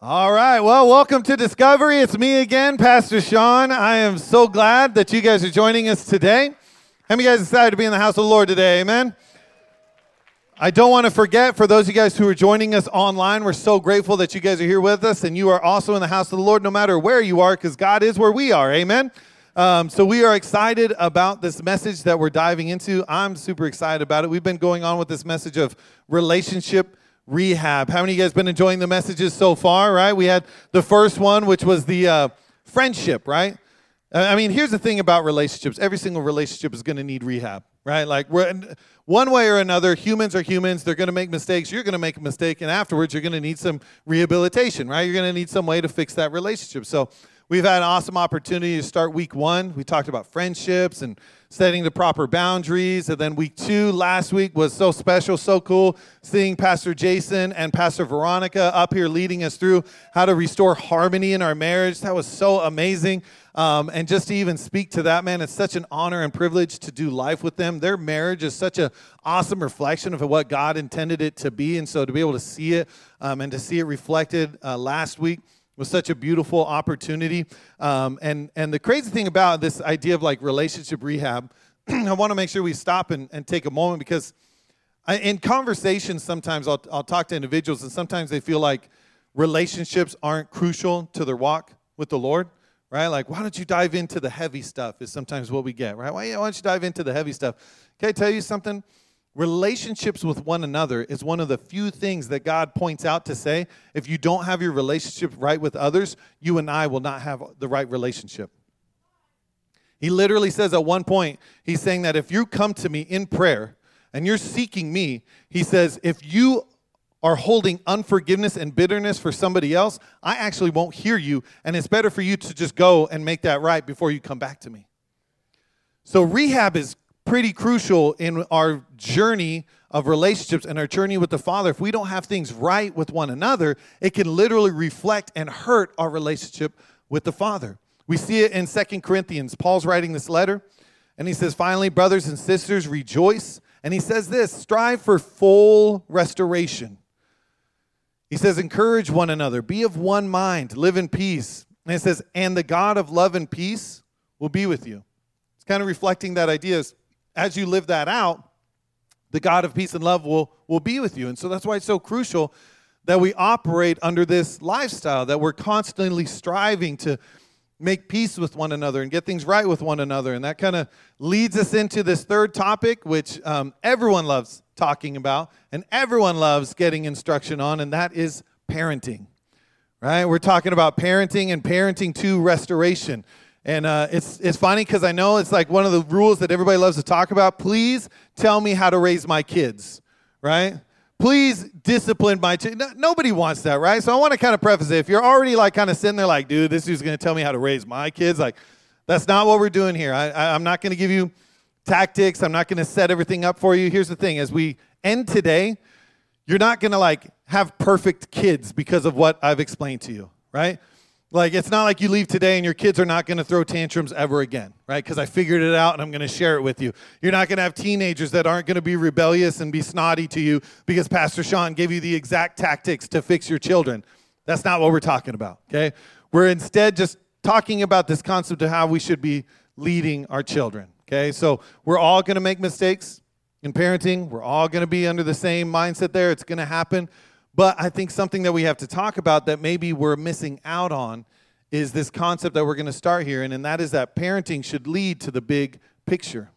All right. Well, welcome to Discovery. It's me again, Pastor Shaun. I am so glad that you guys are joining us today. How many guys decided to be in the house of the Lord today? Amen. I don't want to forget for those of you guys who are joining us online, we're so grateful that you guys are here with us and you are also in the house of the Lord no matter where you are because God is where we are. Amen. Um, so we are excited about this message that we're diving into. I'm super excited about it. We've been going on with this message of relationship rehab. How many of you guys been enjoying the messages so far? Right? We had the first one, which was the uh, friendship. Right? I mean, here's the thing about relationships. Every single relationship is going to need rehab. Right? Like one way or another. Humans are humans. They're going to make mistakes. You're going to make a mistake, and afterwards, you're going to need some rehabilitation. Right? You're going to need some way to fix that relationship. So We've had an awesome opportunity to start week one. We talked about friendships and setting the proper boundaries. And then week two last week was so special, so cool seeing Pastor Jason and Pastor Veronica up here leading us through how to restore harmony in our marriage. That was so amazing. Um, and just to even speak to that, man, it's such an honor and privilege to do life with them. Their marriage is such an awesome reflection of what God intended it to be. And so to be able to see it um, and to see it reflected uh, last week was such a beautiful opportunity. Um, and, and the crazy thing about this idea of like relationship rehab, I want to make sure we stop and, and take a moment because I, in conversations, sometimes I'll, I'll talk to individuals and sometimes they feel like relationships aren't crucial to their walk with the Lord, right? Like, why don't you dive into the heavy stuff is sometimes what we get, right? Why, why don't you dive into the heavy stuff? Can I tell you something? Relationships with one another is one of the few things that God points out to say if you don't have your relationship right with others, you and I will not have the right relationship. He literally says at one point, he's saying that if you come to me in prayer and you're seeking me, he says, if you are holding unforgiveness and bitterness for somebody else, I actually won't hear you, and it's better for you to just go and make that right before you come back to me. So, rehab is pretty crucial in our journey of relationships and our journey with the Father. If we don't have things right with one another, it can literally reflect and hurt our relationship with the Father. We see it in Second Corinthians. Paul's writing this letter, and he says, Finally, brothers and sisters, rejoice. And he says this strive for full restoration. He says, encourage one another, be of one mind, live in peace. And it says, and the God of love and peace will be with you. It's kind of reflecting that idea as you live that out, the God of peace and love will, will be with you. And so that's why it's so crucial that we operate under this lifestyle, that we're constantly striving to make peace with one another and get things right with one another. And that kind of leads us into this third topic, which um, everyone loves talking about and everyone loves getting instruction on, and that is parenting. Right? We're talking about parenting and parenting to restoration. And uh, it's, it's funny because I know it's like one of the rules that everybody loves to talk about. Please tell me how to raise my kids, right? Please discipline my kids. No, nobody wants that, right? So I want to kind of preface it. If you're already like kind of sitting there like, dude, this is going to tell me how to raise my kids, like, that's not what we're doing here. I, I, I'm not going to give you tactics. I'm not going to set everything up for you. Here's the thing as we end today, you're not going to like have perfect kids because of what I've explained to you, right? Like, it's not like you leave today and your kids are not going to throw tantrums ever again, right? Because I figured it out and I'm going to share it with you. You're not going to have teenagers that aren't going to be rebellious and be snotty to you because Pastor Shaun gave you the exact tactics to fix your children. That's not what we're talking about, okay? We're instead just talking about this concept of how we should be leading our children, okay? So we're all going to make mistakes in parenting. We're all going to be under the same mindset there. It's going to happen. But I think something that we have to talk about that maybe we're missing out on is this concept that we're going to start here, and, and that is that parenting should lead to the big picture.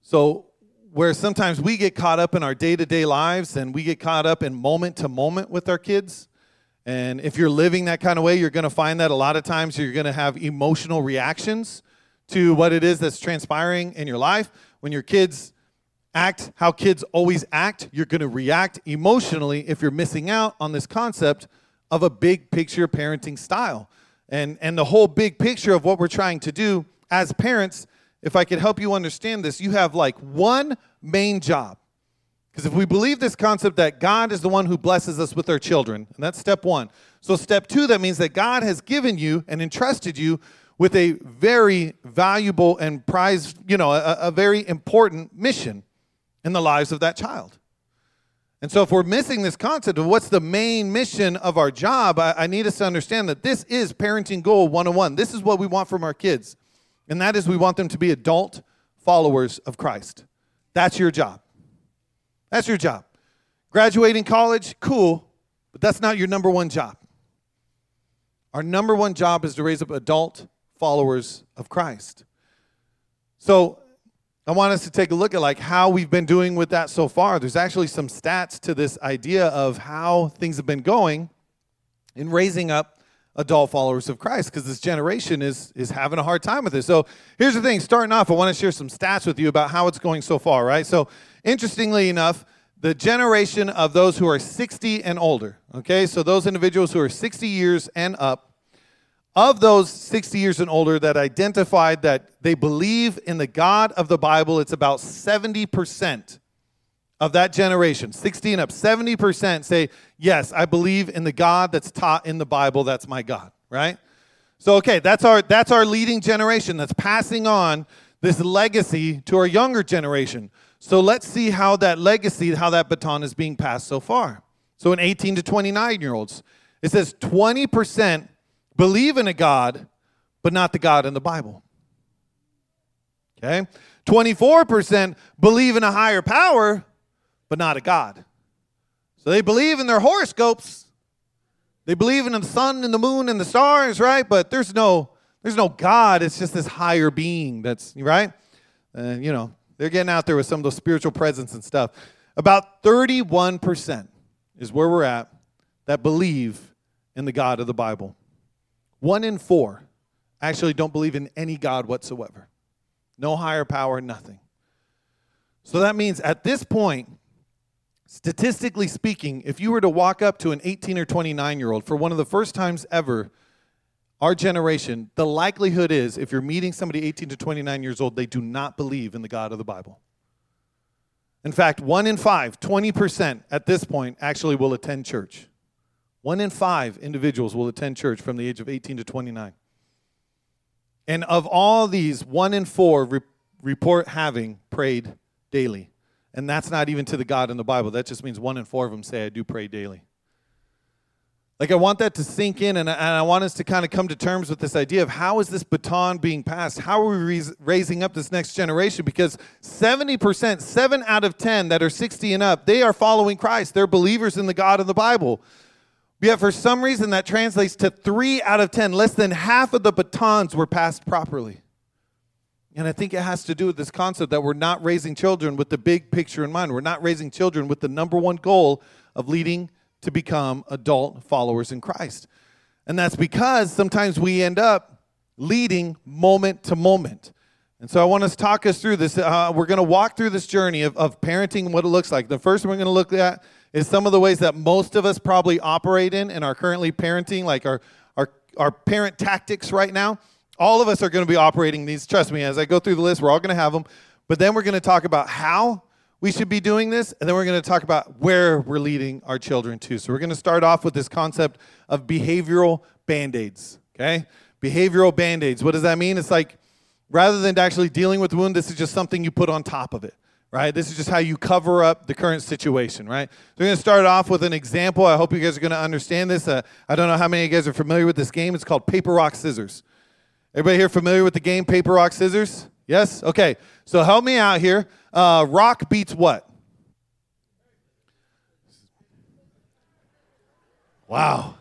So, where sometimes we get caught up in our day to day lives and we get caught up in moment to moment with our kids. And if you're living that kind of way, you're going to find that a lot of times you're going to have emotional reactions to what it is that's transpiring in your life. When your kids act how kids always act, you're going to react emotionally if you're missing out on this concept of a big picture parenting style. And, and the whole big picture of what we're trying to do as parents, if I could help you understand this, you have like one main job. Because if we believe this concept that God is the one who blesses us with our children, and that's step one. So, step two, that means that God has given you and entrusted you with a very valuable and prized, you know, a, a very important mission in the lives of that child. And so, if we're missing this concept of what's the main mission of our job, I, I need us to understand that this is parenting goal 101. This is what we want from our kids. And that is we want them to be adult followers of Christ. That's your job. That's your job. Graduating college, cool, but that's not your number one job. Our number one job is to raise up adult followers of Christ. So, I want us to take a look at like how we've been doing with that so far. There's actually some stats to this idea of how things have been going in raising up adult followers of Christ because this generation is is having a hard time with this. So here's the thing, starting off, I want to share some stats with you about how it's going so far, right? So interestingly enough, the generation of those who are 60 and older, okay? So those individuals who are 60 years and up of those 60 years and older that identified that they believe in the God of the Bible, it's about 70% of that generation, 60 and up, 70% say, Yes, I believe in the God that's taught in the Bible, that's my God, right? So, okay, that's our, that's our leading generation that's passing on this legacy to our younger generation. So, let's see how that legacy, how that baton is being passed so far. So, in 18 to 29 year olds, it says 20% believe in a God, but not the God in the Bible. Okay? 24% believe in a higher power, but not a God. So they believe in their horoscopes. They believe in the sun and the moon and the stars, right? But there's no there's no God. It's just this higher being that's right. And you know they're getting out there with some of those spiritual presence and stuff. About 31% is where we're at that believe in the God of the Bible. One in four actually don't believe in any God whatsoever. No higher power, nothing. So that means at this point, statistically speaking, if you were to walk up to an 18 or 29 year old for one of the first times ever, our generation, the likelihood is if you're meeting somebody 18 to 29 years old, they do not believe in the God of the Bible. In fact, one in five, 20% at this point, actually will attend church. One in five individuals will attend church from the age of 18 to 29. And of all these, one in four re- report having prayed daily. And that's not even to the God in the Bible. That just means one in four of them say, I do pray daily. Like, I want that to sink in, and, and I want us to kind of come to terms with this idea of how is this baton being passed? How are we raising up this next generation? Because 70%, seven out of 10 that are 60 and up, they are following Christ. They're believers in the God of the Bible. Yet for some reason, that translates to three out of 10. Less than half of the batons were passed properly. And I think it has to do with this concept that we're not raising children with the big picture in mind. We're not raising children with the number one goal of leading to become adult followers in Christ. And that's because sometimes we end up leading moment to moment. And so I want to talk us through this. Uh, we're going to walk through this journey of, of parenting and what it looks like. The first we're going to look at is some of the ways that most of us probably operate in and are currently parenting, like our, our, our parent tactics right now. All of us are going to be operating these. Trust me, as I go through the list, we're all going to have them. But then we're going to talk about how we should be doing this, and then we're going to talk about where we're leading our children to. So we're going to start off with this concept of behavioral band aids. Okay? Behavioral band aids. What does that mean? It's like rather than actually dealing with the wound, this is just something you put on top of it right? This is just how you cover up the current situation, right? So we're going to start off with an example. I hope you guys are going to understand this. Uh, I don't know how many of you guys are familiar with this game. It's called Paper, Rock, Scissors. Everybody here familiar with the game Paper, Rock, Scissors? Yes? Okay. So help me out here. Uh, rock beats what? Wow.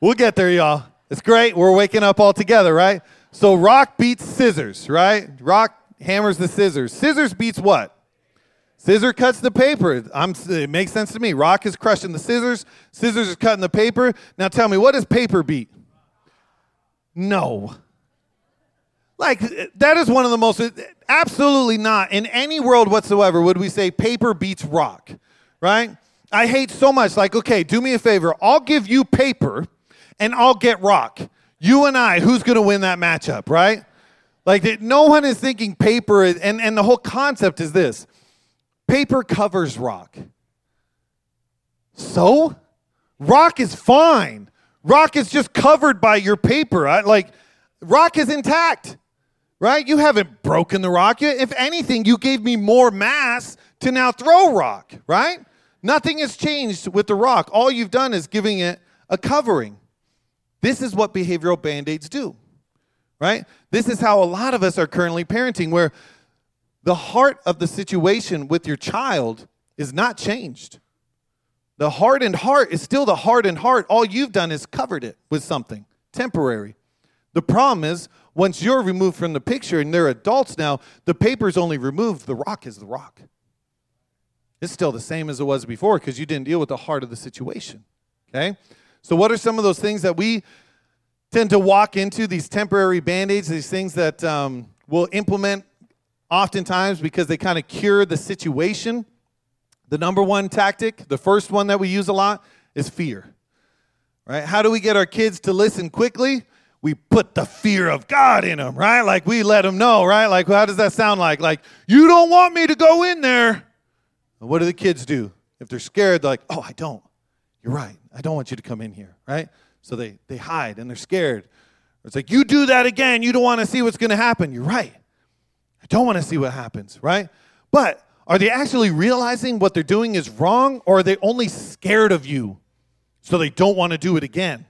We'll get there, y'all. It's great. We're waking up all together, right? So rock beats scissors, right? Rock hammers the scissors. Scissors beats what? Scissor cuts the paper. I'm, it makes sense to me. Rock is crushing the scissors. Scissors is cutting the paper. Now tell me, what does paper beat? No. Like, eh, that is one of the most, eh, absolutely not. In any world whatsoever would we say paper beats rock, right? I hate so much. Like, okay, do me a favor. I'll give you paper and I'll get rock. You and I, who's going to win that matchup, right? Like, eh, no one is thinking paper, and, and the whole concept is this Paper covers rock. So? Rock is fine. Rock is just covered by your paper. I, like, rock is intact, right? You haven't broken the rock. Yet. If anything, you gave me more mass to now throw rock, right? Nothing has changed with the rock. All you've done is giving it a covering. This is what behavioral band aids do, right? This is how a lot of us are currently parenting, where the heart of the situation with your child is not changed. The hardened heart is still the hardened heart. All you've done is covered it with something temporary. The problem is, once you're removed from the picture and they're adults now, the paper's only removed, the rock is the rock. It's still the same as it was before because you didn't deal with the heart of the situation. Okay? So, what are some of those things that we tend to walk into, these temporary band aids, these things that um, we'll implement oftentimes because they kind of cure the situation? The number one tactic, the first one that we use a lot, is fear. Right? How do we get our kids to listen quickly? We put the fear of God in them, right? Like we let them know, right? Like, how does that sound like? Like, you don't want me to go in there. what do the kids do? If they're scared, they're like, oh, I don't. You're right. I don't want you to come in here, right? So they, they hide and they're scared. It's like, you do that again, you don't want to see what's going to happen. You're right. I don't want to see what happens, right? But are they actually realizing what they're doing is wrong, or are they only scared of you so they don't want to do it again?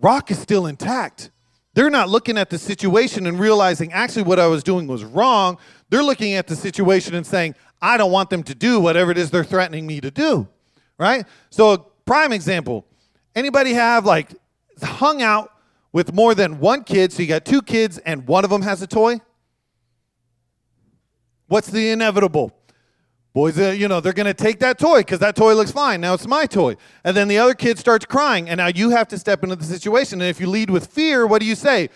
Rock is still intact. They're not looking at the situation and realizing actually what I was doing was wrong. They're looking at the situation and saying, I don't want them to do whatever it is they're threatening me to do. Right? So, a prime example anybody have like hung out with more than one kid? So, you got two kids and one of them has a toy? What's the inevitable? Boys, uh, you know, they're going to take that toy because that toy looks fine. Now it's my toy. And then the other kid starts crying, and now you have to step into the situation. And if you lead with fear, what do you say?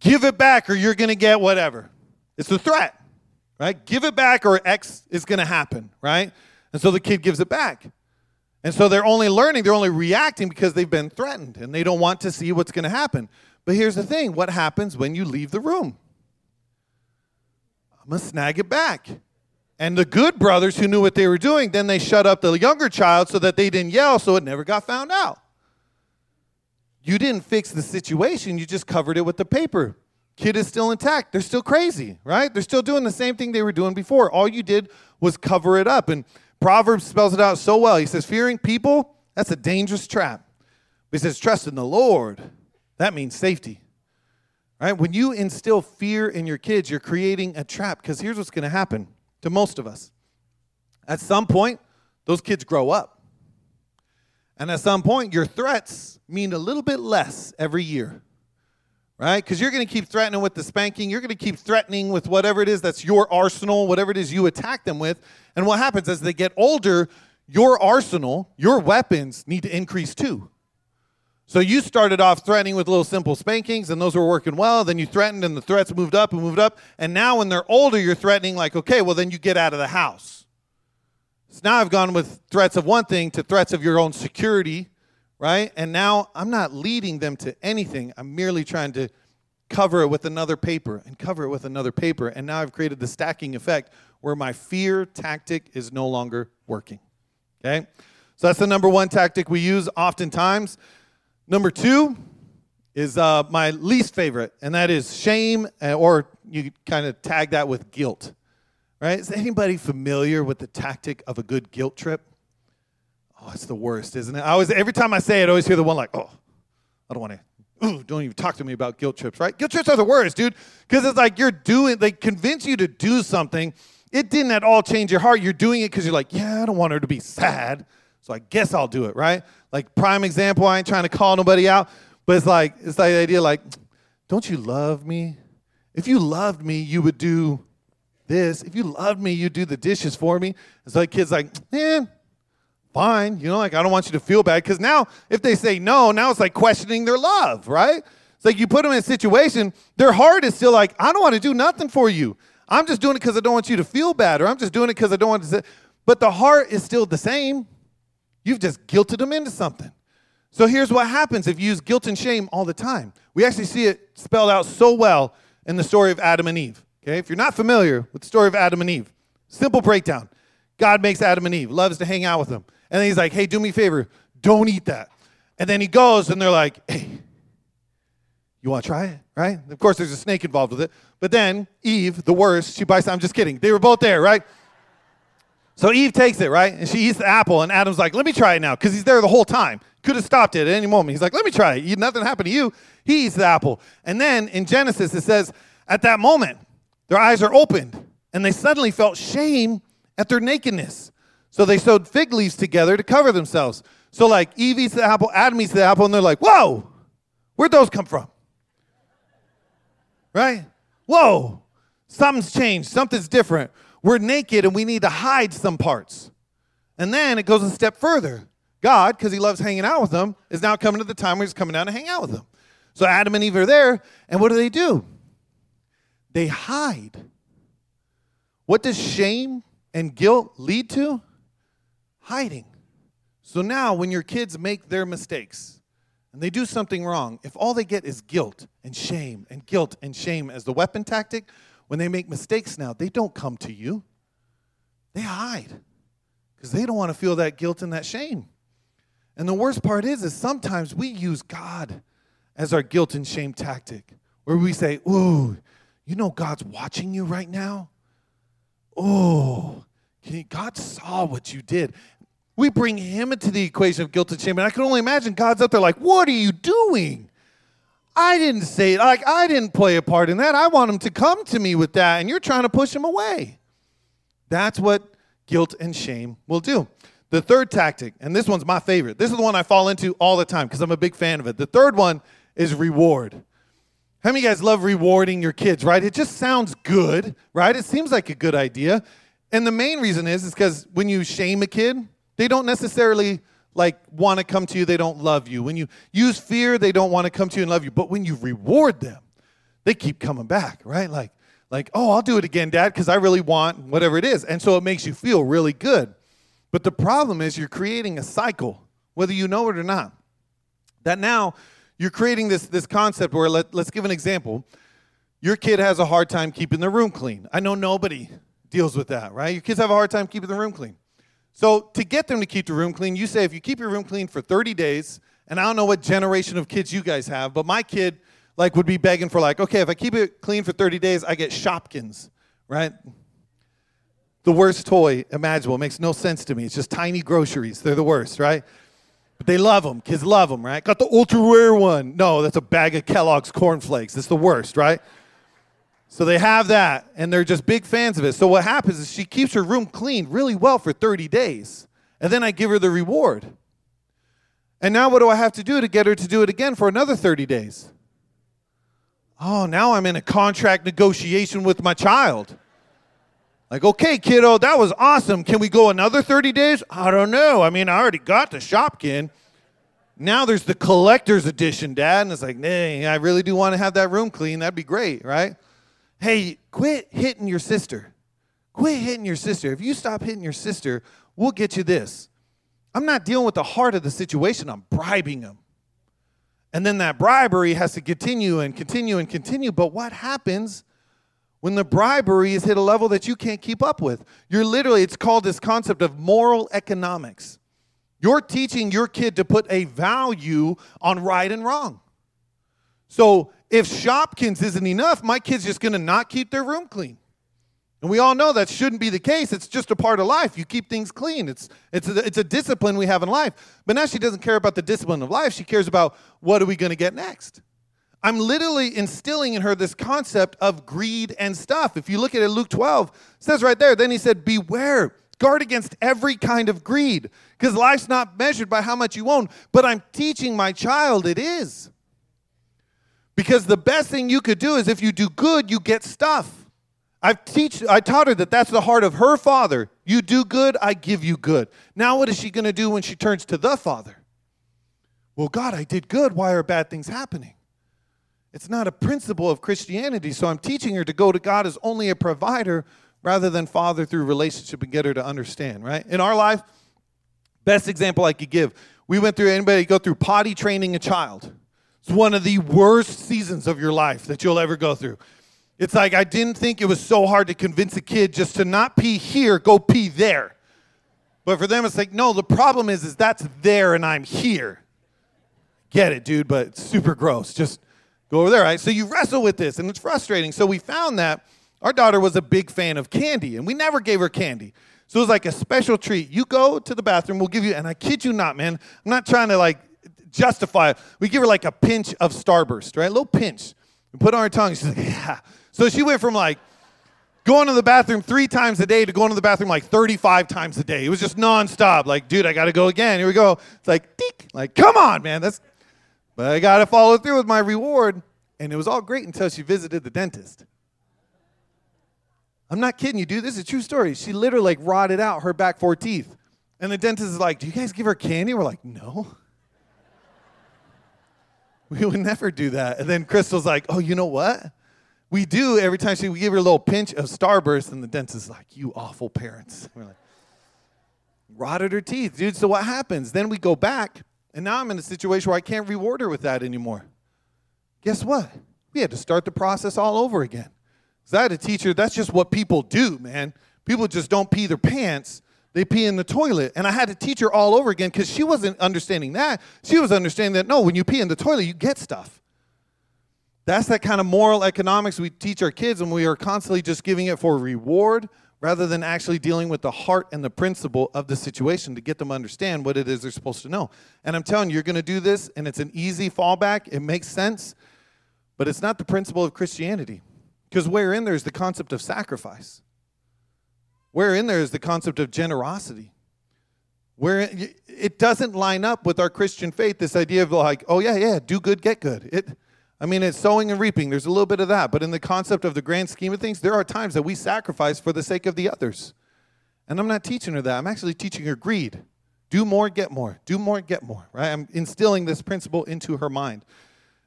Give it back or you're going to get whatever. It's a threat, right? Give it back or X is going to happen, right? And so the kid gives it back. And so they're only learning, they're only reacting because they've been threatened and they don't want to see what's going to happen. But here's the thing what happens when you leave the room? I'm going to snag it back. And the good brothers who knew what they were doing, then they shut up the younger child so that they didn't yell so it never got found out. You didn't fix the situation, you just covered it with the paper. Kid is still intact. They're still crazy, right? They're still doing the same thing they were doing before. All you did was cover it up. And Proverbs spells it out so well. He says, Fearing people, that's a dangerous trap. But he says, Trust in the Lord, that means safety. Right? When you instill fear in your kids, you're creating a trap because here's what's going to happen to most of us. At some point, those kids grow up. And at some point, your threats mean a little bit less every year. Right? Because you're going to keep threatening with the spanking. You're going to keep threatening with whatever it is that's your arsenal, whatever it is you attack them with. And what happens as they get older, your arsenal, your weapons need to increase too. So you started off threatening with little simple spankings, and those were working well. Then you threatened, and the threats moved up and moved up. And now, when they're older, you're threatening, like, okay, well, then you get out of the house. So now I've gone with threats of one thing to threats of your own security, right? And now I'm not leading them to anything. I'm merely trying to cover it with another paper and cover it with another paper. And now I've created the stacking effect where my fear tactic is no longer working. Okay? So that's the number one tactic we use oftentimes. Number two is uh, my least favorite, and that is shame, uh, or you kind of tag that with guilt. Right? Is anybody familiar with the tactic of a good guilt trip? Oh, it's the worst, isn't it? I always, every time I say it, I always hear the one like, "Oh, I don't want to." Ooh, don't even talk to me about guilt trips, right? Guilt trips are the worst, dude, because it's like you're doing. They convince you to do something. It didn't at all change your heart. You're doing it because you're like, "Yeah, I don't want her to be sad." So I guess I'll do it, right? Like prime example, I ain't trying to call nobody out, but it's like it's like the idea like, don't you love me? If you loved me, you would do this. If you loved me, you'd do the dishes for me. It's like kids like, man, fine. You know, like I don't want you to feel bad. Because now if they say no, now it's like questioning their love, right? It's like you put them in a situation, their heart is still like, I don't want to do nothing for you. I'm just doing it because I don't want you to feel bad, or I'm just doing it because I don't want to. But the heart is still the same. You've just guilted them into something. So here's what happens if you use guilt and shame all the time. We actually see it spelled out so well in the story of Adam and Eve. Okay, if you're not familiar with the story of Adam and Eve, simple breakdown. God makes Adam and Eve, loves to hang out with them. And then he's like, hey, do me a favor, don't eat that. And then he goes and they're like, hey, you want to try it? Right? Of course, there's a snake involved with it. But then Eve, the worst, she bites. I'm just kidding. They were both there, right? So Eve takes it, right? And she eats the apple, and Adam's like, let me try it now, because he's there the whole time. Could have stopped it at any moment. He's like, let me try it. Nothing happened to you. He eats the apple. And then in Genesis, it says, at that moment, their eyes are opened, and they suddenly felt shame at their nakedness. So they sewed fig leaves together to cover themselves. So, like, Eve eats the apple, Adam eats the apple, and they're like, whoa, where'd those come from? Right? Whoa, something's changed, something's different. We're naked and we need to hide some parts. And then it goes a step further. God, because he loves hanging out with them, is now coming to the time where he's coming down to hang out with them. So Adam and Eve are there, and what do they do? They hide. What does shame and guilt lead to? Hiding. So now, when your kids make their mistakes and they do something wrong, if all they get is guilt and shame and guilt and shame as the weapon tactic, when they make mistakes now, they don't come to you. They hide because they don't want to feel that guilt and that shame. And the worst part is, is sometimes we use God as our guilt and shame tactic, where we say, "Ooh, you know God's watching you right now. Oh, God saw what you did." We bring Him into the equation of guilt and shame, and I can only imagine God's up there like, "What are you doing?" I didn't say it. Like, I didn't play a part in that. I want him to come to me with that, and you're trying to push him away. That's what guilt and shame will do. The third tactic, and this one's my favorite, this is the one I fall into all the time because I'm a big fan of it. The third one is reward. How many of you guys love rewarding your kids, right? It just sounds good, right? It seems like a good idea. And the main reason is, is because when you shame a kid, they don't necessarily like want to come to you, they don't love you. When you use fear, they don't want to come to you and love you. But when you reward them, they keep coming back, right? Like, like, oh, I'll do it again, Dad, because I really want whatever it is. And so it makes you feel really good. But the problem is you're creating a cycle, whether you know it or not. That now you're creating this, this concept where let, let's give an example. Your kid has a hard time keeping the room clean. I know nobody deals with that, right? Your kids have a hard time keeping the room clean. So to get them to keep the room clean, you say if you keep your room clean for 30 days, and I don't know what generation of kids you guys have, but my kid like would be begging for like, okay, if I keep it clean for 30 days, I get Shopkins, right? The worst toy imaginable. It makes no sense to me. It's just tiny groceries. They're the worst, right? But they love them. Kids love them, right? Got the ultra rare one. No, that's a bag of Kellogg's cornflakes. That's the worst, right? So they have that, and they're just big fans of it. So what happens is she keeps her room clean really well for 30 days, and then I give her the reward. And now what do I have to do to get her to do it again for another 30 days? Oh, now I'm in a contract negotiation with my child. Like, okay, kiddo, that was awesome. Can we go another 30 days? I don't know. I mean, I already got the Shopkin. Now there's the collector's edition, Dad. And it's like, nah, I really do want to have that room clean. That'd be great, right? Hey, quit hitting your sister. Quit hitting your sister. If you stop hitting your sister, we'll get you this. I'm not dealing with the heart of the situation, I'm bribing them. And then that bribery has to continue and continue and continue. But what happens when the bribery is hit a level that you can't keep up with? You're literally, it's called this concept of moral economics. You're teaching your kid to put a value on right and wrong. So if Shopkins isn't enough, my kid's just going to not keep their room clean. And we all know that shouldn't be the case. It's just a part of life. You keep things clean. It's, it's, a, it's a discipline we have in life. But now she doesn't care about the discipline of life. She cares about what are we going to get next. I'm literally instilling in her this concept of greed and stuff. If you look at it, Luke 12 says right there, then he said, Beware, guard against every kind of greed, because life's not measured by how much you own, but I'm teaching my child it is. Because the best thing you could do is if you do good, you get stuff. I've teach, I taught her that that's the heart of her father. You do good, I give you good. Now, what is she going to do when she turns to the father? Well, God, I did good. Why are bad things happening? It's not a principle of Christianity. So I'm teaching her to go to God as only a provider rather than father through relationship and get her to understand, right? In our life, best example I could give, we went through anybody go through potty training a child. It's one of the worst seasons of your life that you'll ever go through. It's like I didn't think it was so hard to convince a kid just to not pee here, go pee there. But for them, it's like, no, the problem is, is that's there and I'm here. Get it, dude, but it's super gross. Just go over there, right? So you wrestle with this, and it's frustrating. So we found that our daughter was a big fan of candy, and we never gave her candy. So it was like a special treat. You go to the bathroom, we'll give you, and I kid you not, man, I'm not trying to like justify it. We give her like a pinch of Starburst, right? A little pinch. We put on her tongue. She's like, yeah. So she went from like going to the bathroom three times a day to going to the bathroom like 35 times a day. It was just nonstop. Like, dude, I got to go again. Here we go. It's like, deek. Like, come on, man. That's, but I got to follow through with my reward. And it was all great until she visited the dentist. I'm not kidding you, dude. This is a true story. She literally like rotted out her back four teeth. And the dentist is like, Do you guys give her candy? We're like, No. We would never do that. And then Crystal's like, Oh, you know what? We do every time she we give her a little pinch of Starburst, and the dentist is like, You awful parents. We're like, rotted her teeth, dude. So what happens? Then we go back, and now I'm in a situation where I can't reward her with that anymore. Guess what? We had to start the process all over again. Because I had a teacher, that's just what people do, man. People just don't pee their pants, they pee in the toilet. And I had to teach her all over again because she wasn't understanding that. She was understanding that no, when you pee in the toilet, you get stuff. That's that kind of moral economics we teach our kids, and we are constantly just giving it for reward rather than actually dealing with the heart and the principle of the situation to get them to understand what it is they're supposed to know. And I'm telling you, you're going to do this, and it's an easy fallback. It makes sense, but it's not the principle of Christianity. Because wherein there is the concept of sacrifice, wherein there is the concept of generosity, where it doesn't line up with our Christian faith, this idea of like, oh, yeah, yeah, do good, get good. It, I mean, it's sowing and reaping. There's a little bit of that. But in the concept of the grand scheme of things, there are times that we sacrifice for the sake of the others. And I'm not teaching her that. I'm actually teaching her greed. Do more, get more. Do more, get more, right? I'm instilling this principle into her mind.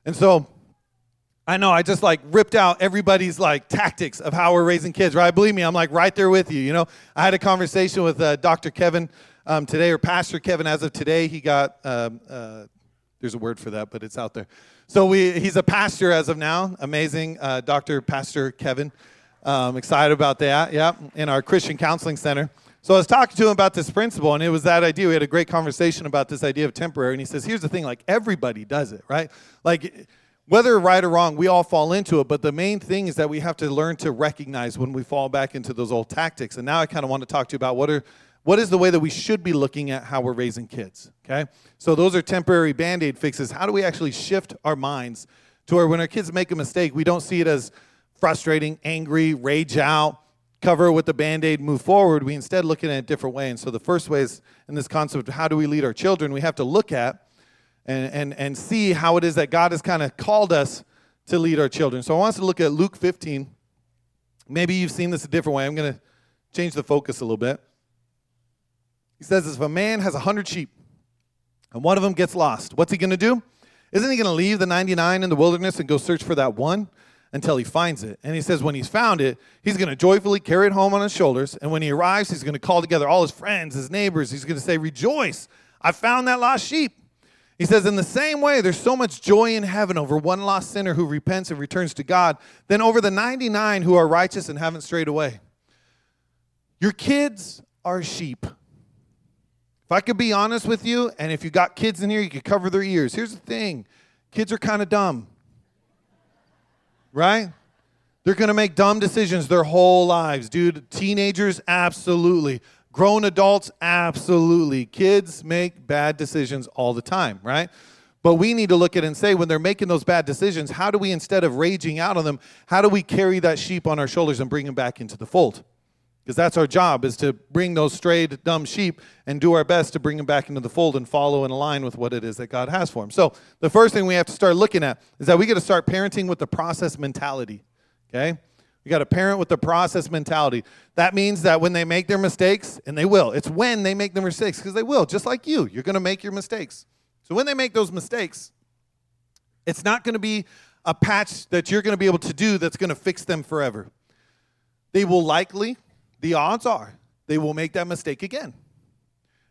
And so I know I just like ripped out everybody's like tactics of how we're raising kids, right? Believe me, I'm like right there with you. You know, I had a conversation with uh, Dr. Kevin um, today, or Pastor Kevin. As of today, he got um, uh, there's a word for that, but it's out there. So we he's a pastor as of now. Amazing, uh, Dr. Pastor Kevin. Um, excited about that. Yeah, in our Christian Counseling Center. So I was talking to him about this principle, and it was that idea. We had a great conversation about this idea of temporary, and he says, "Here's the thing: like everybody does it, right? Like." Whether right or wrong, we all fall into it. But the main thing is that we have to learn to recognize when we fall back into those old tactics. And now I kind of want to talk to you about what are what is the way that we should be looking at how we're raising kids. Okay, so those are temporary band-aid fixes. How do we actually shift our minds to where when our kids make a mistake, we don't see it as frustrating, angry, rage out, cover it with the band-aid, move forward. We instead look at it a different way. And so the first way is in this concept of how do we lead our children, we have to look at and, and, and see how it is that God has kind of called us to lead our children. So I want us to look at Luke 15. Maybe you've seen this a different way. I'm going to change the focus a little bit. He says, if a man has a 100 sheep and one of them gets lost, what's he going to do? Isn't he going to leave the 99 in the wilderness and go search for that one until he finds it? And he says, when he's found it, he's going to joyfully carry it home on his shoulders. And when he arrives, he's going to call together all his friends, his neighbors. He's going to say, Rejoice, I found that lost sheep. He says, in the same way, there's so much joy in heaven over one lost sinner who repents and returns to God than over the 99 who are righteous and haven't strayed away. Your kids are sheep. If I could be honest with you, and if you got kids in here, you could cover their ears. Here's the thing kids are kind of dumb, right? They're going to make dumb decisions their whole lives, dude. Teenagers, absolutely. Grown adults, absolutely. Kids make bad decisions all the time, right? But we need to look at it and say, when they're making those bad decisions, how do we, instead of raging out on them, how do we carry that sheep on our shoulders and bring them back into the fold? Because that's our job, is to bring those strayed, dumb sheep and do our best to bring them back into the fold and follow and align with what it is that God has for them. So the first thing we have to start looking at is that we got to start parenting with the process mentality. Okay? You got a parent with the process mentality. That means that when they make their mistakes, and they will, it's when they make their mistakes, because they will, just like you. You're going to make your mistakes. So when they make those mistakes, it's not going to be a patch that you're going to be able to do that's going to fix them forever. They will likely, the odds are, they will make that mistake again.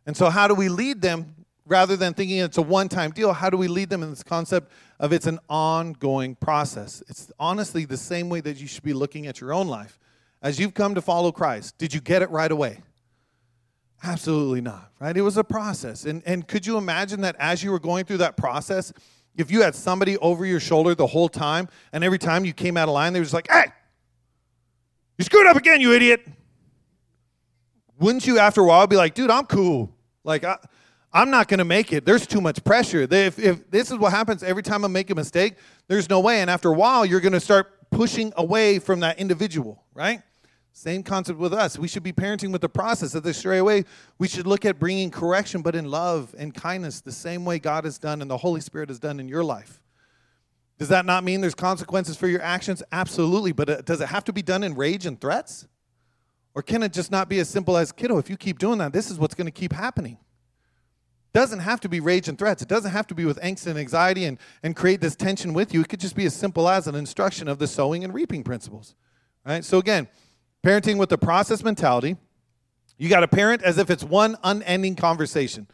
And so, how do we lead them rather than thinking it's a one time deal, how do we lead them in this concept of it's an ongoing process? It's honestly the same way that you should be looking at your own life. As you've come to follow Christ, did you get it right away? Absolutely not, right? It was a process. And, and could you imagine that as you were going through that process, if you had somebody over your shoulder the whole time, and every time you came out of line, they were just like, hey, you screwed up again, you idiot. wouldn't you after a while be like, dude, I'm cool. Like, I, I'm not going to make it. There's too much pressure. If, if this is what happens every time I make a mistake, there's no way. And after a while, you're going to start pushing away from that individual, right? Same concept with us. We should be parenting with the process. If they stray away, we should look at bringing correction, but in love and kindness, the same way God has done and the Holy Spirit has done in your life. Does that not mean there's consequences for your actions? Absolutely. But uh, does it have to be done in rage and threats? Or can it just not be as simple as, kiddo, if you keep doing that, this is what's going to keep happening? Doesn't have to be rage and threats. It doesn't have to be with angst and anxiety and, and create this tension with you. It could just be as simple as an instruction of the sowing and reaping principles. Right? So again, parenting with the process mentality. You got to parent as if it's one unending conversation.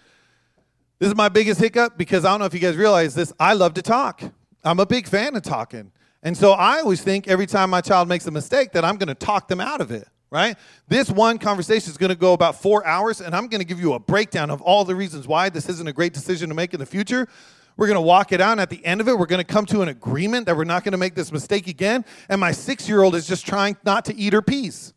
This is my biggest hiccup because I don't know if you guys realize this. I love to talk. I'm a big fan of talking. And so I always think every time my child makes a mistake that I'm going to talk them out of it right? This one conversation is going to go about four hours, and I'm going to give you a breakdown of all the reasons why this isn't a great decision to make in the future. We're going to walk it out, and at the end of it, we're going to come to an agreement that we're not going to make this mistake again. And my six year old is just trying not to eat her peas,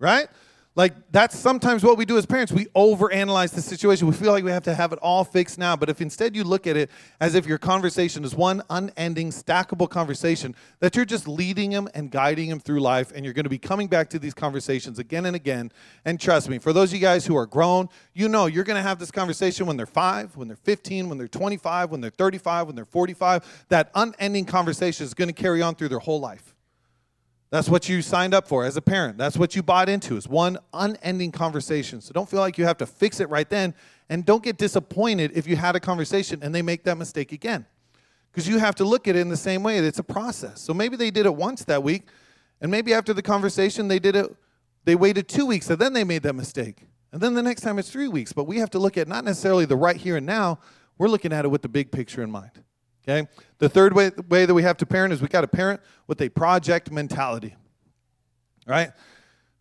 right? Like that's sometimes what we do as parents. We overanalyze the situation. We feel like we have to have it all fixed now. But if instead you look at it as if your conversation is one unending, stackable conversation, that you're just leading them and guiding them through life, and you're going to be coming back to these conversations again and again. And trust me, for those of you guys who are grown, you know you're going to have this conversation when they're five, when they're 15, when they're 25, when they're 35, when they're 45. That unending conversation is going to carry on through their whole life. That's what you signed up for as a parent. That's what you bought into is one unending conversation. So don't feel like you have to fix it right then and don't get disappointed if you had a conversation and they make that mistake again. Because you have to look at it in the same way. It's a process. So maybe they did it once that week and maybe after the conversation they did it they waited 2 weeks and then they made that mistake. And then the next time it's 3 weeks, but we have to look at not necessarily the right here and now, we're looking at it with the big picture in mind. Okay? The third way, way that we have to parent is we got to parent with a project mentality. Right?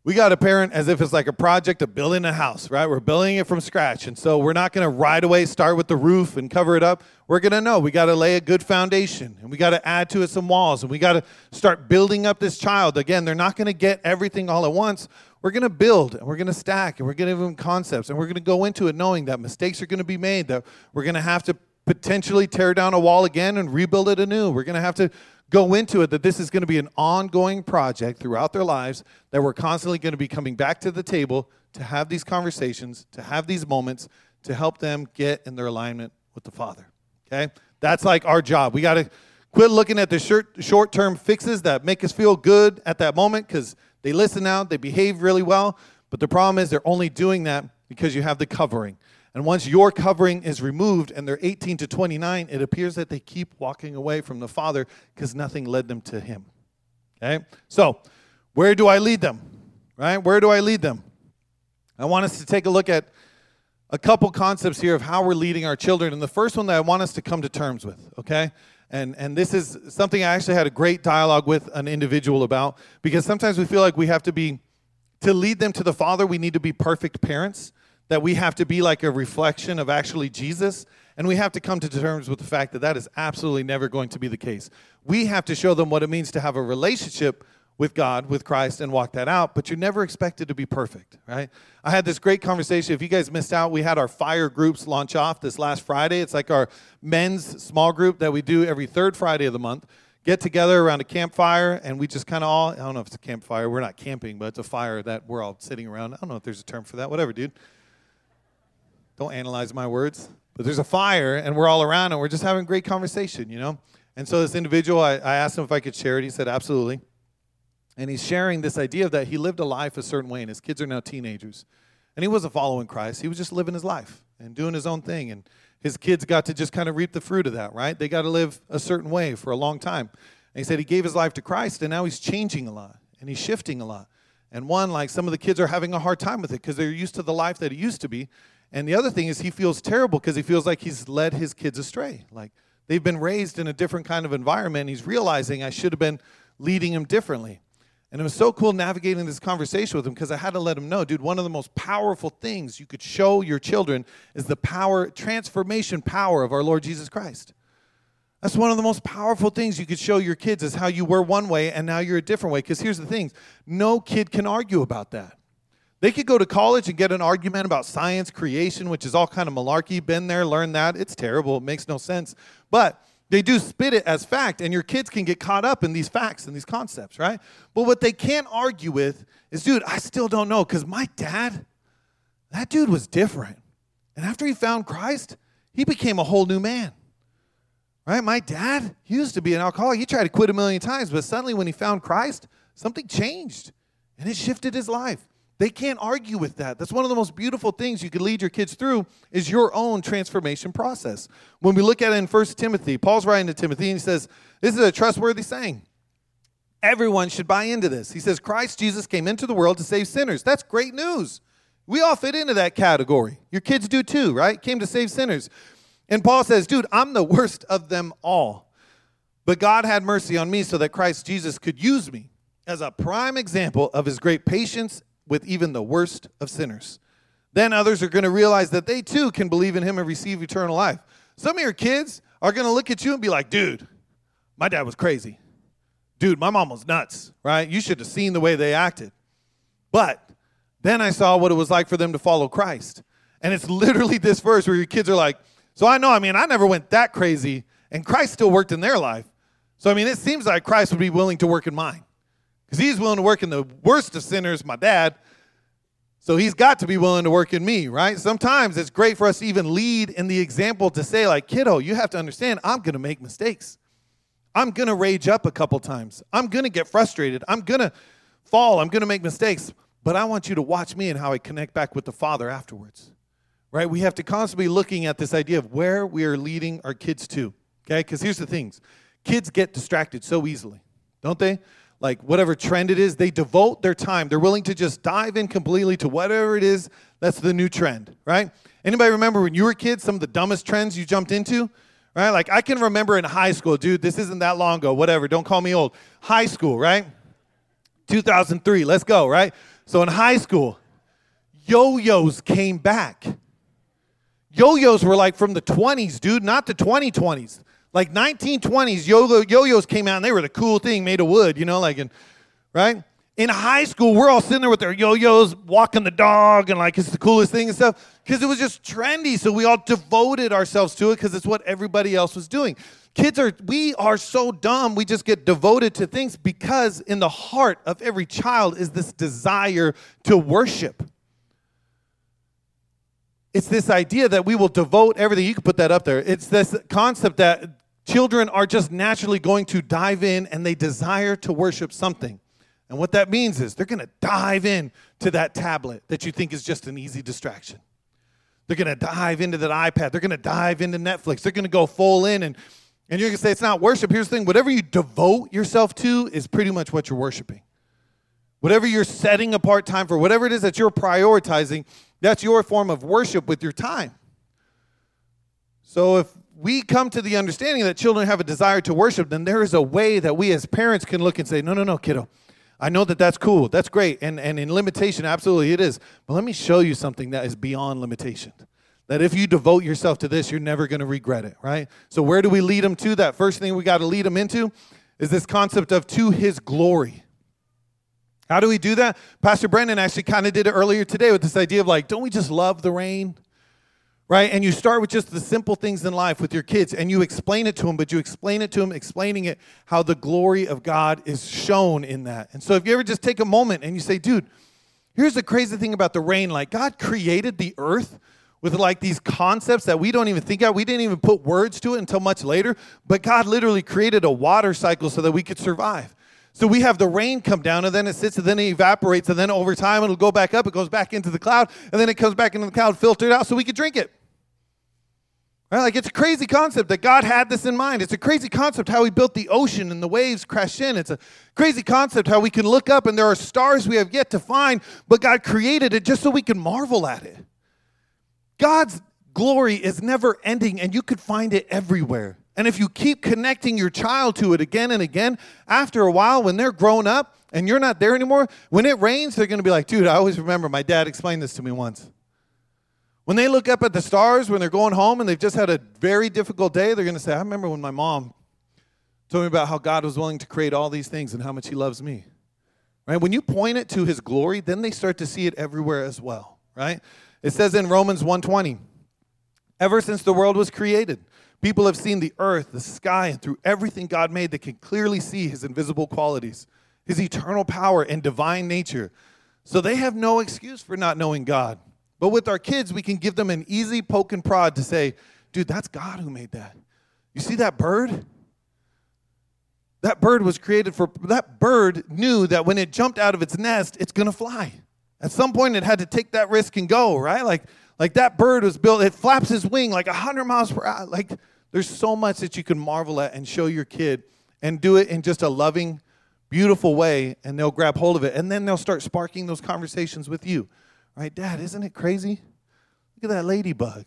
We got to parent as if it's like a project of building a house, right? We're building it from scratch. And so we're not going to right away start with the roof and cover it up. We're going to know we got to lay a good foundation and we got to add to it some walls and we got to start building up this child. Again, they're not going to get everything all at once. We're going to build and we're going to stack and we're going to give them concepts and we're going to go into it knowing that mistakes are going to be made, that we're going to have to potentially tear down a wall again and rebuild it anew. We're going to have to go into it that this is going to be an ongoing project throughout their lives, that we're constantly going to be coming back to the table to have these conversations, to have these moments, to help them get in their alignment with the Father. Okay? That's like our job. We got to quit looking at the short term fixes that make us feel good at that moment because they listen out, they behave really well. But the problem is they're only doing that because you have the covering. And once your covering is removed and they're 18 to 29, it appears that they keep walking away from the Father because nothing led them to Him. Okay? So, where do I lead them? Right? Where do I lead them? I want us to take a look at a couple concepts here of how we're leading our children. And the first one that I want us to come to terms with, okay? And, and this is something I actually had a great dialogue with an individual about because sometimes we feel like we have to be, to lead them to the Father, we need to be perfect parents that we have to be like a reflection of actually Jesus. And we have to come to terms with the fact that that is absolutely never going to be the case. We have to show them what it means to have a relationship with God, with Christ, and walk that out, but you're never expected to be perfect, right? I had this great conversation. If you guys missed out, we had our fire groups launch off this last Friday. It's like our men's small group that we do every third Friday of the month. Get together around a campfire, and we just kind of all, I don't know if it's a campfire, we're not camping, but it's a fire that we're all sitting around. I don't know if there's a term for that, whatever, dude. Don't analyze my words. But there's a fire, and we're all around, and we're just having great conversation, you know? And so this individual, I, I asked him if I could share it. He said, absolutely. And he's sharing this idea that he lived a life a certain way, and his kids are now teenagers. And he wasn't following Christ. He was just living his life and doing his own thing. And his kids got to just kind of reap the fruit of that, right? They got to live a certain way for a long time. And he said he gave his life to Christ, and now he's changing a lot, and he's shifting a lot. And one, like some of the kids are having a hard time with it because they're used to the life that it used to be. And the other thing is, he feels terrible because he feels like he's led his kids astray. Like they've been raised in a different kind of environment. He's realizing I should have been leading him differently. And it was so cool navigating this conversation with him because I had to let him know, dude, one of the most powerful things you could show your children is the power, transformation power of our Lord Jesus Christ. That's one of the most powerful things you could show your kids is how you were one way and now you're a different way. Because here's the thing no kid can argue about that. They could go to college and get an argument about science, creation, which is all kind of malarkey. Been there, learned that. It's terrible. It makes no sense. But they do spit it as fact, and your kids can get caught up in these facts and these concepts, right? But what they can't argue with is, dude, I still don't know, because my dad, that dude was different. And after he found Christ, he became a whole new man. Right? My dad used to be an alcoholic. He tried to quit a million times, but suddenly when he found Christ, something changed and it shifted his life. They can't argue with that. That's one of the most beautiful things you could lead your kids through is your own transformation process. When we look at it in 1 Timothy, Paul's writing to Timothy and he says, This is a trustworthy saying. Everyone should buy into this. He says, Christ Jesus came into the world to save sinners. That's great news. We all fit into that category. Your kids do too, right? Came to save sinners. And Paul says, Dude, I'm the worst of them all. But God had mercy on me so that Christ Jesus could use me as a prime example of his great patience with even the worst of sinners. Then others are going to realize that they too can believe in him and receive eternal life. Some of your kids are going to look at you and be like, dude, my dad was crazy. Dude, my mom was nuts, right? You should have seen the way they acted. But then I saw what it was like for them to follow Christ. And it's literally this verse where your kids are like, So I know, I mean, I never went that crazy, and Christ still worked in their life. So, I mean, it seems like Christ would be willing to work in mine because he's willing to work in the worst of sinners, my dad. So he's got to be willing to work in me, right? Sometimes it's great for us to even lead in the example to say, like, kiddo, you have to understand, I'm going to make mistakes. I'm going to rage up a couple times. I'm going to get frustrated. I'm going to fall. I'm going to make mistakes. But I want you to watch me and how I connect back with the Father afterwards, right? We have to constantly be looking at this idea of where we are leading our kids to, okay? Because here's the things kids get distracted so easily, don't they? like whatever trend it is, they devote their time. They're willing to just dive in completely to whatever it is that's the new trend, right? Anybody remember when you were kids, some of the dumbest trends you jumped into? Right? Like I can remember in high school, dude, this isn't that long ago, whatever, don't call me old. High school, right? 2003, let's go, right? So in high school, yo-yos came back. Yo-yos were like from the 20s, dude, not the 2020s like 1920s yo- yo-yos came out and they were the cool thing made of wood you know like in, right? In high school we're all sitting there with our yo-yos walking the dog and like it's the coolest thing and stuff because it was just trendy so we all devoted ourselves to it because it's what everybody else was doing. Kids are we are so dumb we just get devoted to things because in the heart of every child is this desire to worship it's this idea that we will devote everything. You can put that up there. It's this concept that Children are just naturally going to dive in and they desire to worship something. And what that means is they're going to dive in to that tablet that you think is just an easy distraction. They're going to dive into that iPad. They're going to dive into Netflix. They're going to go full in and and you're going to say it's not worship. Here's the thing, whatever you devote yourself to is pretty much what you're worshiping. Whatever you're setting apart time for, whatever it is that you're prioritizing, that's your form of worship with your time. So if we come to the understanding that children have a desire to worship, then there is a way that we as parents can look and say, no, no, no, kiddo. I know that that's cool. That's great. And, and in limitation, absolutely it is. But let me show you something that is beyond limitation. That if you devote yourself to this, you're never going to regret it, right? So, where do we lead them to? That first thing we got to lead them into is this concept of to his glory. How do we do that? Pastor Brendan actually kind of did it earlier today with this idea of like, don't we just love the rain? right? And you start with just the simple things in life with your kids and you explain it to them, but you explain it to them, explaining it how the glory of God is shown in that. And so if you ever just take a moment and you say, dude, here's the crazy thing about the rain like, God created the earth with like these concepts that we don't even think of. We didn't even put words to it until much later, but God literally created a water cycle so that we could survive. So we have the rain come down and then it sits and then it evaporates and then over time it'll go back up, it goes back into the cloud, and then it comes back into the cloud, filtered out so we could drink it. Right? Like it's a crazy concept that God had this in mind. It's a crazy concept how He built the ocean and the waves crash in. It's a crazy concept how we can look up and there are stars we have yet to find, but God created it just so we can marvel at it. God's glory is never ending and you could find it everywhere. And if you keep connecting your child to it again and again, after a while, when they're grown up and you're not there anymore, when it rains, they're going to be like, dude, I always remember my dad explained this to me once. When they look up at the stars when they're going home and they've just had a very difficult day, they're going to say, I remember when my mom told me about how God was willing to create all these things and how much He loves me. Right? When you point it to his glory, then they start to see it everywhere as well, right? It says in Romans 1:20, ever since the world was created, people have seen the earth, the sky, and through everything God made, they can clearly see his invisible qualities, his eternal power and divine nature. So they have no excuse for not knowing God. But with our kids, we can give them an easy poke and prod to say, dude, that's God who made that. You see that bird? That bird was created for, that bird knew that when it jumped out of its nest, it's gonna fly. At some point, it had to take that risk and go, right? Like, like that bird was built, it flaps his wing like 100 miles per hour. Like, there's so much that you can marvel at and show your kid and do it in just a loving, beautiful way, and they'll grab hold of it. And then they'll start sparking those conversations with you, right? Dad, isn't it crazy? Look at that ladybug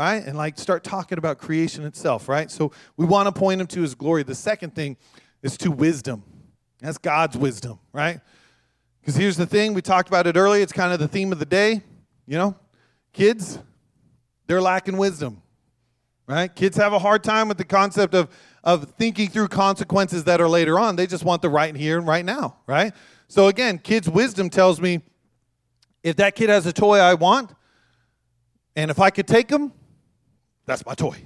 right? And like start talking about creation itself, right? So we want to point him to his glory. The second thing is to wisdom. That's God's wisdom, right? Because here's the thing, we talked about it earlier, it's kind of the theme of the day. You know, kids, they're lacking wisdom, right? Kids have a hard time with the concept of, of thinking through consequences that are later on. They just want the right here and right now, right? So again, kids' wisdom tells me if that kid has a toy I want, and if I could take them, that's my toy,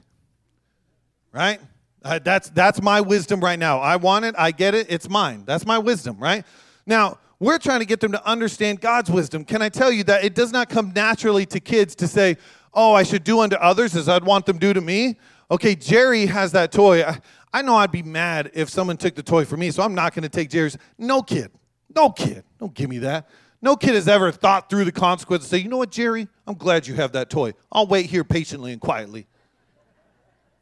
right? Uh, that's, that's my wisdom right now. I want it, I get it, it's mine. That's my wisdom, right? Now, we're trying to get them to understand God's wisdom. Can I tell you that it does not come naturally to kids to say, oh, I should do unto others as I'd want them do to me? Okay, Jerry has that toy. I, I know I'd be mad if someone took the toy from me, so I'm not going to take Jerry's. No kid. No kid. Don't give me that. No kid has ever thought through the consequences say, you know what, Jerry? I'm glad you have that toy. I'll wait here patiently and quietly.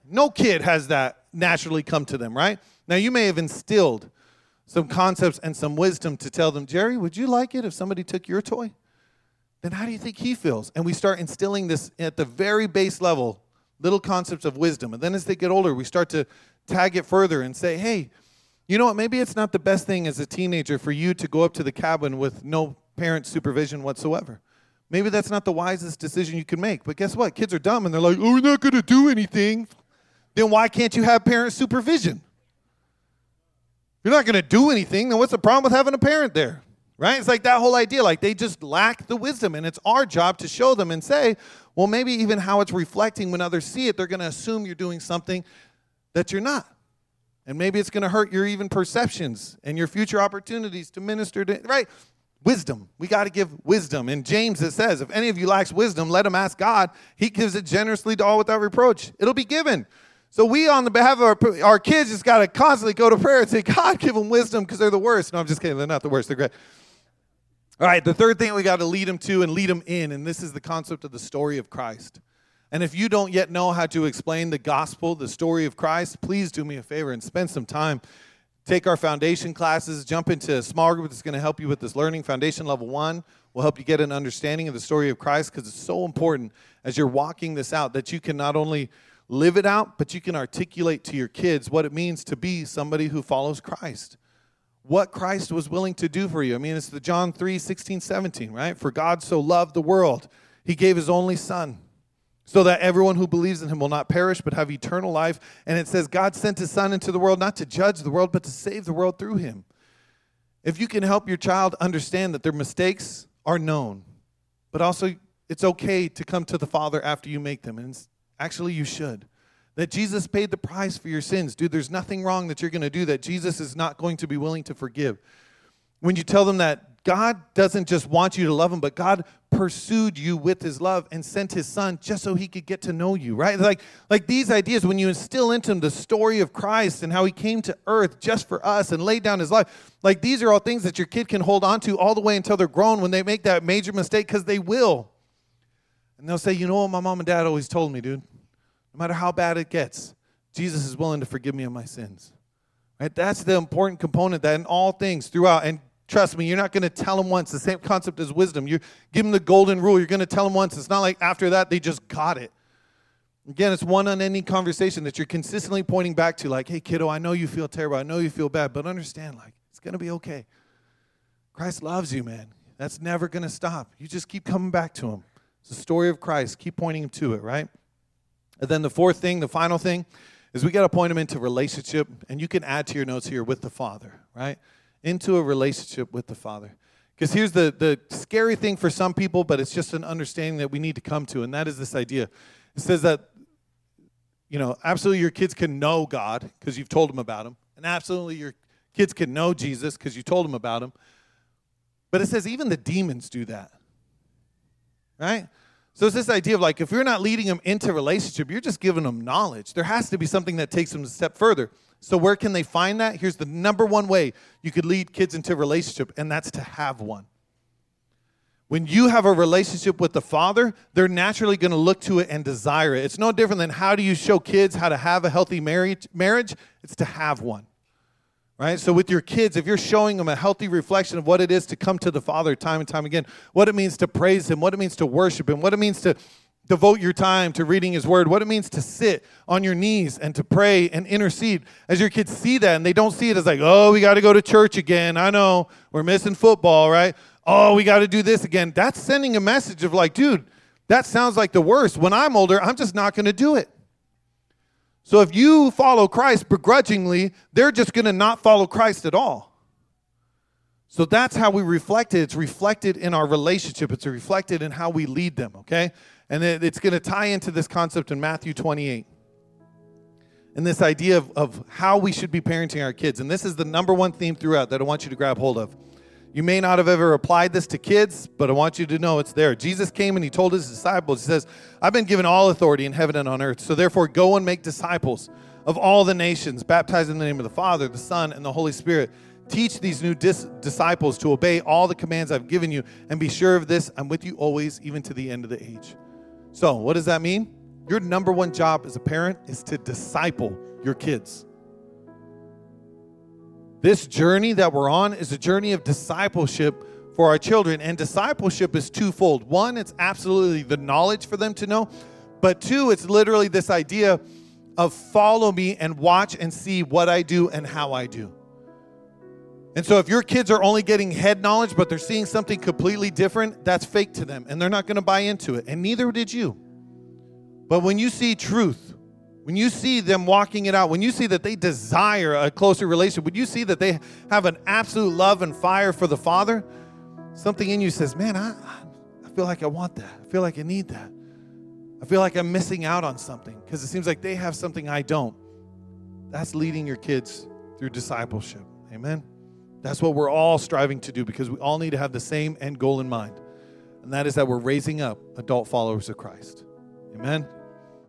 No kid has that naturally come to them, right? Now, you may have instilled some concepts and some wisdom to tell them, Jerry, would you like it if somebody took your toy? Then how do you think he feels? And we start instilling this at the very base level, little concepts of wisdom. And then as they get older, we start to tag it further and say, hey, you know what? Maybe it's not the best thing as a teenager for you to go up to the cabin with no parent supervision whatsoever. Maybe that's not the wisest decision you can make. But guess what? Kids are dumb and they're like, oh, we're not going to do anything then why can't you have parent supervision? You're not going to do anything, then what's the problem with having a parent there? Right? It's like that whole idea. Like they just lack the wisdom, and it's our job to show them and say, well, maybe even how it's reflecting when others see it, they're going to assume you're doing something that you're not. And maybe it's going to hurt your even perceptions and your future opportunities to minister to, right? Wisdom. We got to give wisdom. In James, it says, if any of you lacks wisdom, let him ask God. He gives it generously to all without reproach. It'll be given. So we, on the behalf of our, our kids, just got to constantly go to prayer and say, God, give them wisdom because they're the worst. No, I'm just kidding. They're not the worst. They're great. All right, the third thing we got to lead them to and lead them in, and this is the concept of the story of Christ. And if you don't yet know how to explain the gospel, the story of Christ, please do me a favor and spend some time. Take our foundation classes, jump into a small group that's going to help you with this learning. Foundation level one will help you get an understanding of the story of Christ because it's so important as you're walking this out that you can not only live it out, but you can articulate to your kids what it means to be somebody who follows Christ. What Christ was willing to do for you. I mean, it's the John 3 16, 17, right? For God so loved the world, he gave his only son, so that everyone who believes in him will not perish but have eternal life. And it says, God sent his son into the world not to judge the world, but to save the world through him. If you can help your child understand that their mistakes are known, but also it's okay to come to the Father after you make them. And Actually, you should. That Jesus paid the price for your sins. Dude, there's nothing wrong that you're going to do that Jesus is not going to be willing to forgive. When you tell them that God doesn't just want you to love him, but God pursued you with his love and sent his son just so he could get to know you, right? Like, like these ideas, when you instill into them the story of Christ and how he came to earth just for us and laid down his life, like these are all things that your kid can hold on to all the way until they're grown when they make that major mistake, because they will. And they'll say, you know what my mom and dad always told me, dude? No matter how bad it gets, Jesus is willing to forgive me of my sins. Right? That's the important component that in all things throughout, and trust me, you're not going to tell them once. The same concept as wisdom. You give them the golden rule. You're going to tell them once. It's not like after that they just got it. Again, it's one unending conversation that you're consistently pointing back to, like, hey, kiddo, I know you feel terrible. I know you feel bad, but understand, like, it's going to be okay. Christ loves you, man. That's never going to stop. You just keep coming back to him. It's the story of Christ. Keep pointing him to it, right? And then the fourth thing, the final thing, is we got to point them into relationship, and you can add to your notes here with the Father, right? into a relationship with the Father. Because here's the, the scary thing for some people, but it's just an understanding that we need to come to, and that is this idea. It says that, you know, absolutely your kids can know God because you've told them about Him, and absolutely your kids can know Jesus because you told them about Him. But it says even the demons do that, right? So it's this idea of like if you're not leading them into relationship, you're just giving them knowledge. There has to be something that takes them a step further. So where can they find that? Here's the number one way you could lead kids into relationship, and that's to have one. When you have a relationship with the Father, they're naturally going to look to it and desire it. It's no different than how do you show kids how to have a healthy marriage? Marriage, it's to have one right? So, with your kids, if you're showing them a healthy reflection of what it is to come to the Father time and time again, what it means to praise Him, what it means to worship Him, what it means to devote your time to reading His Word, what it means to sit on your knees and to pray and intercede, as your kids see that and they don't see it as like, oh, we got to go to church again. I know we're missing football, right? Oh, we got to do this again. That's sending a message of like, dude, that sounds like the worst. When I'm older, I'm just not going to do it. So if you follow Christ begrudgingly, they're just going to not follow Christ at all. So that's how we reflect it. It's reflected in our relationship, it's reflected in how we lead them, okay? And it's going to tie into this concept in Matthew 28 and this idea of, of how we should be parenting our kids. And this is the number one theme throughout that I want you to grab hold of. You may not have ever applied this to kids, but I want you to know it's there. Jesus came and he told his disciples, He says, I've been given all authority in heaven and on earth. So therefore, go and make disciples of all the nations, baptize in the name of the Father, the Son, and the Holy Spirit. Teach these new dis- disciples to obey all the commands I've given you, and be sure of this I'm with you always, even to the end of the age. So, what does that mean? Your number one job as a parent is to disciple your kids. This journey that we're on is a journey of discipleship for our children. And discipleship is twofold. One, it's absolutely the knowledge for them to know. But two, it's literally this idea of follow me and watch and see what I do and how I do. And so if your kids are only getting head knowledge, but they're seeing something completely different, that's fake to them and they're not going to buy into it. And neither did you. But when you see truth, when you see them walking it out, when you see that they desire a closer relationship, when you see that they have an absolute love and fire for the Father, something in you says, Man, I, I feel like I want that. I feel like I need that. I feel like I'm missing out on something because it seems like they have something I don't. That's leading your kids through discipleship. Amen. That's what we're all striving to do because we all need to have the same end goal in mind. And that is that we're raising up adult followers of Christ. Amen.